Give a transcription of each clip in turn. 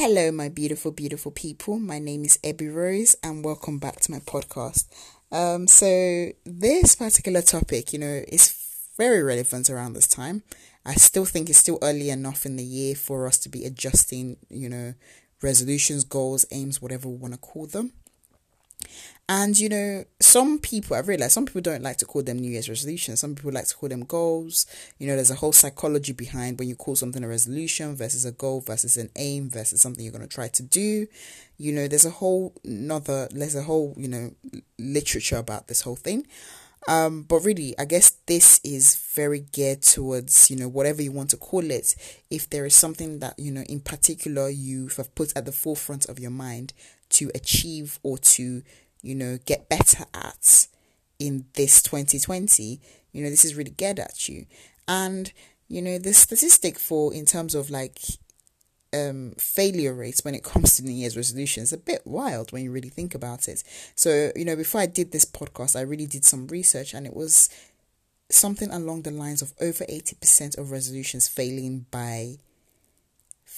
Hello, my beautiful, beautiful people. My name is Ebby Rose, and welcome back to my podcast. Um, so this particular topic, you know, is very relevant around this time. I still think it's still early enough in the year for us to be adjusting, you know, resolutions, goals, aims, whatever we want to call them. And you know, some people I've realized some people don't like to call them New Year's resolutions. Some people like to call them goals. You know, there's a whole psychology behind when you call something a resolution versus a goal versus an aim versus something you're gonna try to do. You know, there's a whole another there's a whole, you know, literature about this whole thing. Um, but really, I guess this is very geared towards, you know, whatever you want to call it. If there is something that, you know, in particular you have put at the forefront of your mind to achieve or to you know, get better at in this 2020, you know, this is really geared at you. And, you know, the statistic for in terms of like um failure rates when it comes to New Year's resolutions a bit wild when you really think about it. So, you know, before I did this podcast, I really did some research and it was something along the lines of over 80% of resolutions failing by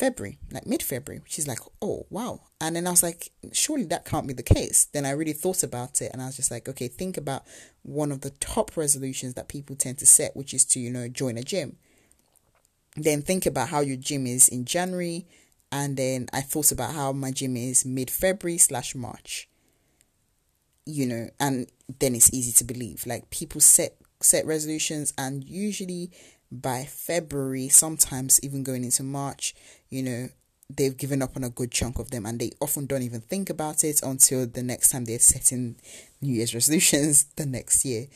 February, like mid February, which is like, oh, wow. And then I was like, surely that can't be the case. Then I really thought about it and I was just like, okay, think about one of the top resolutions that people tend to set, which is to, you know, join a gym. Then think about how your gym is in January. And then I thought about how my gym is mid February slash March. You know, and then it's easy to believe. Like people set set resolutions and usually by February, sometimes even going into March, you know, they've given up on a good chunk of them and they often don't even think about it until the next time they're setting New Year's resolutions the next year.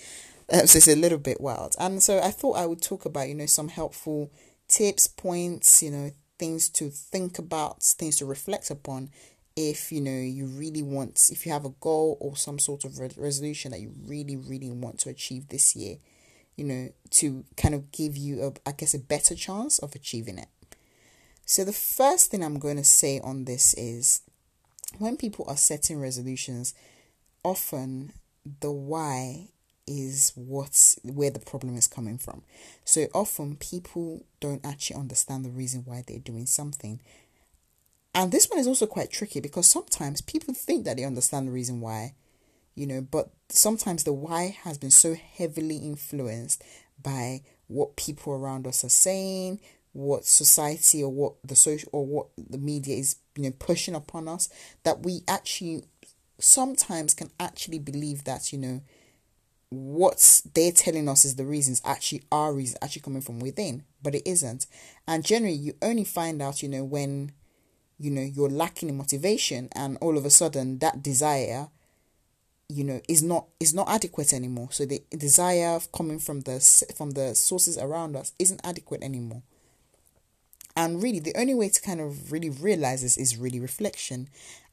Uh, so it's a little bit wild. And so I thought I would talk about, you know, some helpful tips, points, you know, things to think about, things to reflect upon if, you know, you really want, if you have a goal or some sort of re- resolution that you really, really want to achieve this year you know, to kind of give you, a, I guess, a better chance of achieving it. So, the first thing I'm going to say on this is when people are setting resolutions, often the why is what's where the problem is coming from. So often people don't actually understand the reason why they're doing something. And this one is also quite tricky because sometimes people think that they understand the reason why, you know, but sometimes the why has been so heavily influenced by what people around us are saying, what society or what the social or what the media is you know pushing upon us that we actually sometimes can actually believe that you know what they're telling us is the reasons actually are reasons actually coming from within but it isn't. And generally you only find out you know when you know you're lacking in motivation and all of a sudden that desire you know is not is not adequate anymore. So the desire coming from the from the sources around us isn't adequate anymore. And really the only way to kind of really realize this is really reflection.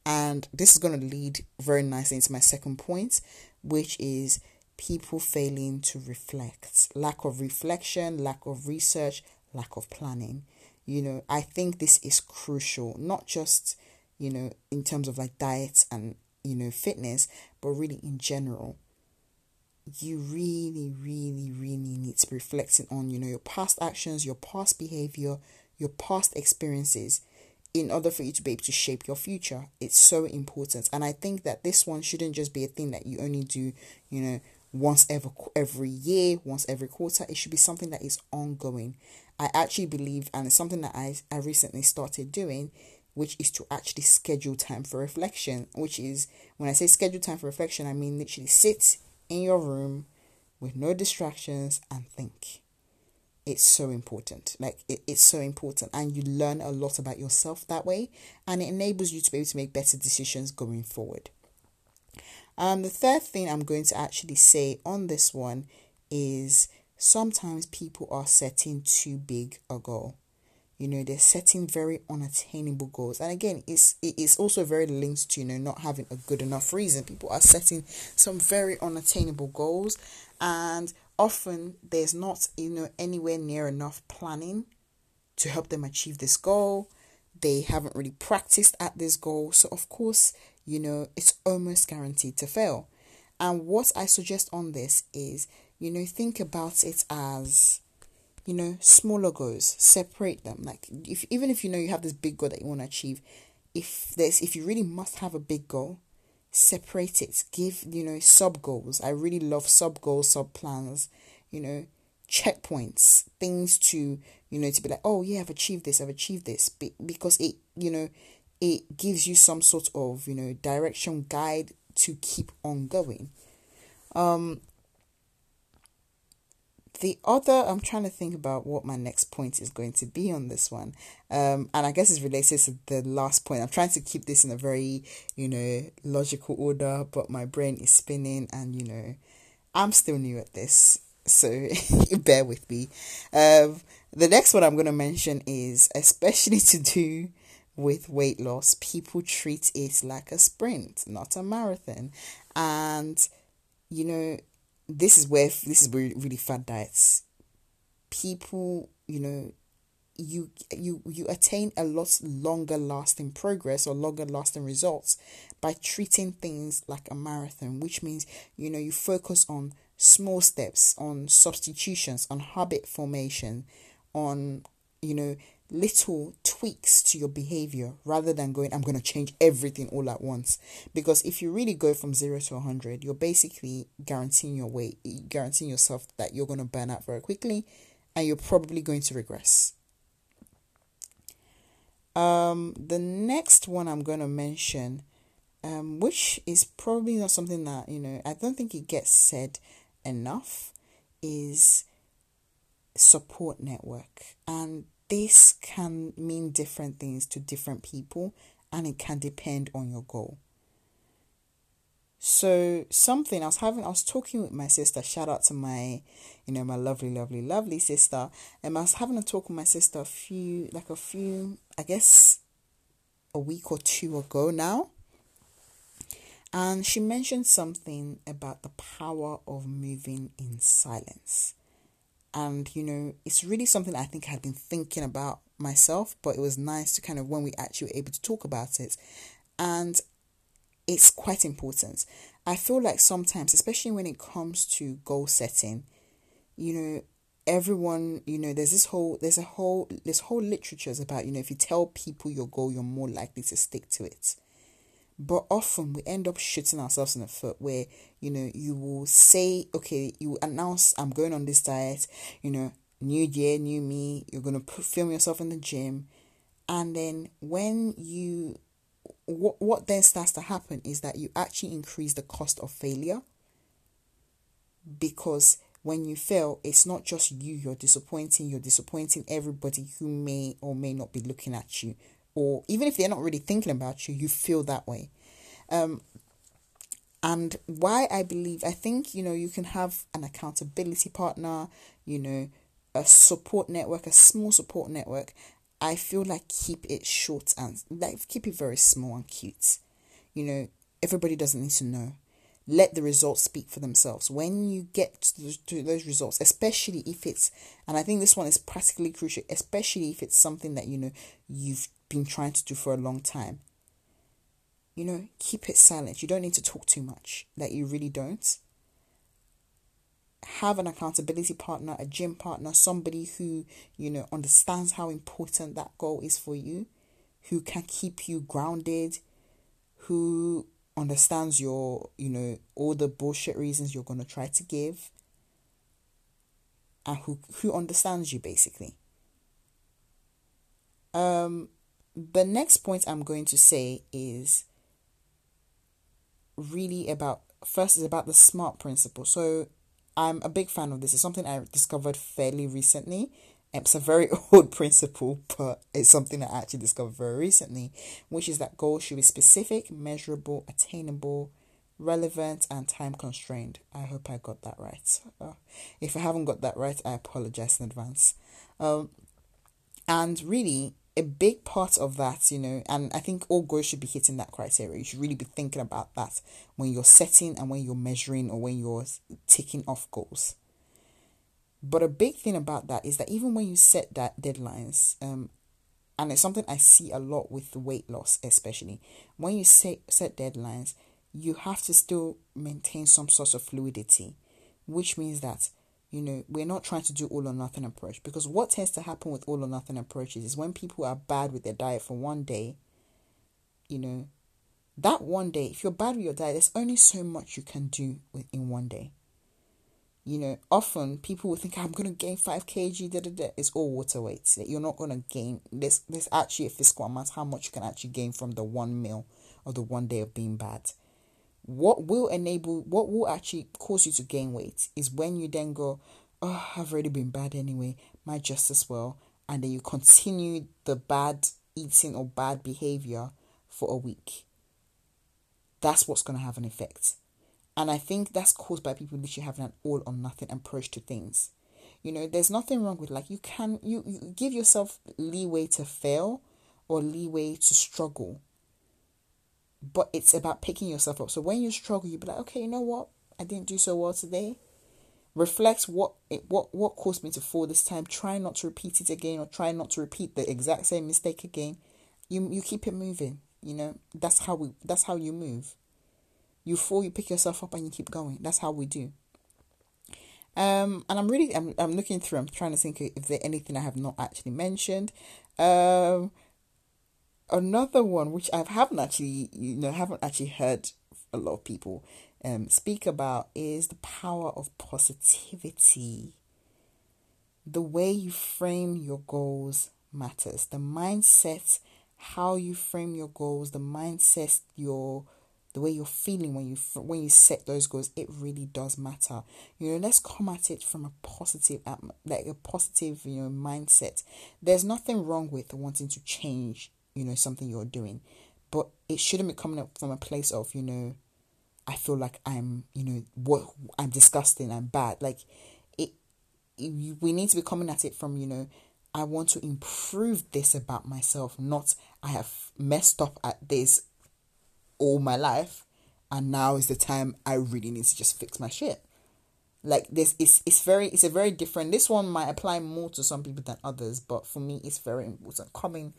And this is going to lead very nicely into my second point which is people failing to reflect. Lack of reflection lack of research lack of planning. You know i think this is crucial not just you know in terms of like diets and you know, fitness, but really in general, you really, really, really need to be reflecting on, you know, your past actions, your past behavior, your past experiences in order for you to be able to shape your future. It's so important. And I think that this one shouldn't just be a thing that you only do, you know, once ever every year, once every quarter. It should be something that is ongoing. I actually believe, and it's something that I, I recently started doing, which is to actually schedule time for reflection. Which is, when I say schedule time for reflection, I mean literally sit in your room with no distractions and think. It's so important. Like, it, it's so important. And you learn a lot about yourself that way. And it enables you to be able to make better decisions going forward. Um, the third thing I'm going to actually say on this one is sometimes people are setting too big a goal you know they're setting very unattainable goals. And again it's it's also very linked to you know not having a good enough reason. People are setting some very unattainable goals and often there's not you know anywhere near enough planning to help them achieve this goal. They haven't really practiced at this goal. So of course you know it's almost guaranteed to fail. And what i suggest on this is you know think about it as you know, smaller goals, separate them. Like if even if you know you have this big goal that you want to achieve, if there's if you really must have a big goal, separate it. Give, you know, sub goals. I really love sub goals, sub plans, you know, checkpoints, things to, you know, to be like, oh yeah, I've achieved this, I've achieved this. Be- because it, you know, it gives you some sort of, you know, direction guide to keep on going. Um the other i'm trying to think about what my next point is going to be on this one. Um and i guess it's related to the last point. I'm trying to keep this in a very you know logical order but my brain is spinning and you know i'm still new at this so bear with me. Um the next one i'm going to mention is especially to do with weight loss people treat it like a sprint not a marathon. And you know this is where this is where really fat diets people you know you you you attain a lot longer lasting progress or longer lasting results by treating things like a marathon which means you know you focus on small steps on substitutions on habit formation on you know little tweaks to your behavior rather than going, I'm going to change everything all at once. Because if you really go from zero to 100, you're basically guaranteeing your weight, guaranteeing yourself that you're going to burn out very quickly and you're probably going to regress. Um, the next one I'm going to mention, um, which is probably not something that, you know, I don't think it gets said enough, is support network. And this can mean different things to different people and it can depend on your goal. So something I was having I was talking with my sister, shout out to my, you know, my lovely, lovely, lovely sister. And I was having a talk with my sister a few like a few I guess a week or two ago now. And she mentioned something about the power of moving in silence. And, you know, it's really something I think I had been thinking about myself, but it was nice to kind of when we actually were able to talk about it. And it's quite important. I feel like sometimes, especially when it comes to goal setting, you know, everyone, you know, there's this whole there's a whole this whole literature is about, you know, if you tell people your goal, you're more likely to stick to it. But often we end up shooting ourselves in the foot where, you know, you will say, okay, you announce, I'm going on this diet, you know, new year, new me, you're going to film yourself in the gym. And then when you, what, what then starts to happen is that you actually increase the cost of failure because when you fail, it's not just you you're disappointing, you're disappointing everybody who may or may not be looking at you or even if they're not really thinking about you, you feel that way. Um, and why I believe, I think, you know, you can have an accountability partner, you know, a support network, a small support network. I feel like keep it short and like keep it very small and cute. You know, everybody doesn't need to know. Let the results speak for themselves. When you get to those, to those results, especially if it's, and I think this one is practically crucial, especially if it's something that you know you've been trying to do for a long time. You know, keep it silent. You don't need to talk too much. Like, you really don't. Have an accountability partner, a gym partner, somebody who, you know, understands how important that goal is for you, who can keep you grounded, who understands your, you know, all the bullshit reasons you're going to try to give, and who, who understands you basically. Um, the next point I'm going to say is really about first is about the smart principle. So I'm a big fan of this. It's something I discovered fairly recently. It's a very old principle, but it's something I actually discovered very recently, which is that goals should be specific, measurable, attainable, relevant, and time constrained. I hope I got that right. Uh, if I haven't got that right, I apologize in advance. Um, and really, a big part of that, you know, and I think all goals should be hitting that criteria. You should really be thinking about that when you're setting and when you're measuring or when you're ticking off goals. But a big thing about that is that even when you set that deadlines, um, and it's something I see a lot with weight loss, especially when you set set deadlines, you have to still maintain some sort of fluidity, which means that You know, we're not trying to do all or nothing approach because what tends to happen with all or nothing approaches is when people are bad with their diet for one day, you know, that one day, if you're bad with your diet, there's only so much you can do in one day. You know, often people will think I'm gonna gain five kg. Da, da, da. It's all water weight. You're not gonna gain. There's there's actually a physical amount how much you can actually gain from the one meal or the one day of being bad. What will enable, what will actually cause you to gain weight is when you then go, oh, I've already been bad anyway, might just as well. And then you continue the bad eating or bad behavior for a week. That's what's going to have an effect. And I think that's caused by people literally having an all or nothing approach to things. You know, there's nothing wrong with like you can you, you give yourself leeway to fail or leeway to struggle but it's about picking yourself up. So when you struggle, you be like, okay, you know what? I didn't do so well today. Reflect what it what what caused me to fall this time. Try not to repeat it again, or try not to repeat the exact same mistake again. You you keep it moving. You know that's how we that's how you move. You fall, you pick yourself up, and you keep going. That's how we do. Um, and I'm really I'm I'm looking through. I'm trying to think if there anything I have not actually mentioned. Um, another one which I haven't actually you know haven't actually heard a lot of people um, speak about is the power of positivity. The way you frame your goals matters. The mindset, how you frame your goals, the mindset, your the way you're feeling when you when you set those goals, it really does matter. You know, let's come at it from a positive, like a positive, you know, mindset. There's nothing wrong with wanting to change you know something you're doing. But it shouldn't be coming up from a place of you know i feel like i'm you know what i'm disgusting i'm bad. Like it, it we need to be coming at it from you know i want to improve this about myself not i have messed up at this all my life and now is the time i really need to just fix my shit. Like this it's it's very it's a very different this one might apply more to some people than others but for me it's very important. Coming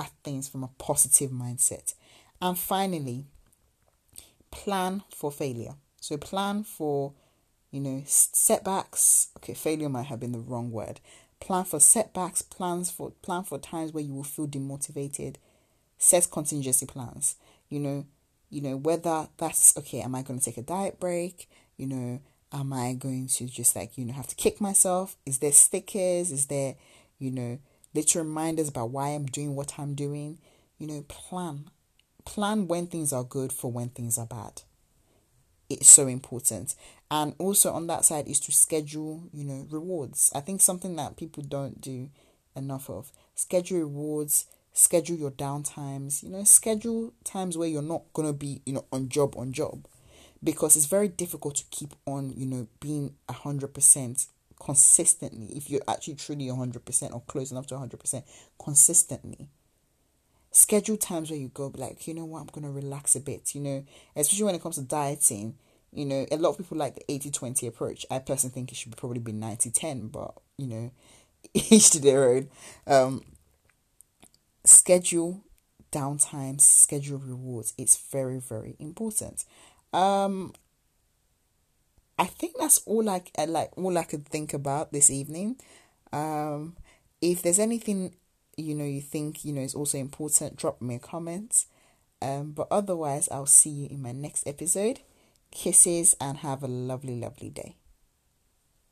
at things from a positive mindset. And finally, plan for failure. So plan for, you know, setbacks. Okay, failure might have been the wrong word. Plan for setbacks, plans for plan for times where you will feel demotivated. Set contingency plans. You know, you know, whether that's okay, am I going to take a diet break? You know, am I going to just like, you know, have to kick myself? Is there stickers? Is there, you know, little reminders about why I'm doing what I'm doing. You know, plan. Plan when things are good for when things are bad. It's so important. And also on that side is to schedule, you know, rewards. I think something that people don't do enough of. Schedule rewards, schedule your downtimes, you know, schedule times where you're not gonna be, you know, on job on job. Because it's very difficult to keep on, you know, being a hundred percent consistently, if you're actually truly 100% or close enough to 100%, consistently. Schedule times where you go, like, you know what, I'm going to relax a bit, you know, especially when it comes to dieting. You know, a lot of people like the 80 20 approach. I personally think it should probably be 90 10, but, you know, each to their own. Um, schedule downtime, schedule rewards. It's very, very important. Um, I think that's all I like all I could think about this evening. Um, if there's anything you know you think you know is also important, drop me a comment. Um, but otherwise, I'll see you in my next episode. Kisses and have a lovely, lovely day.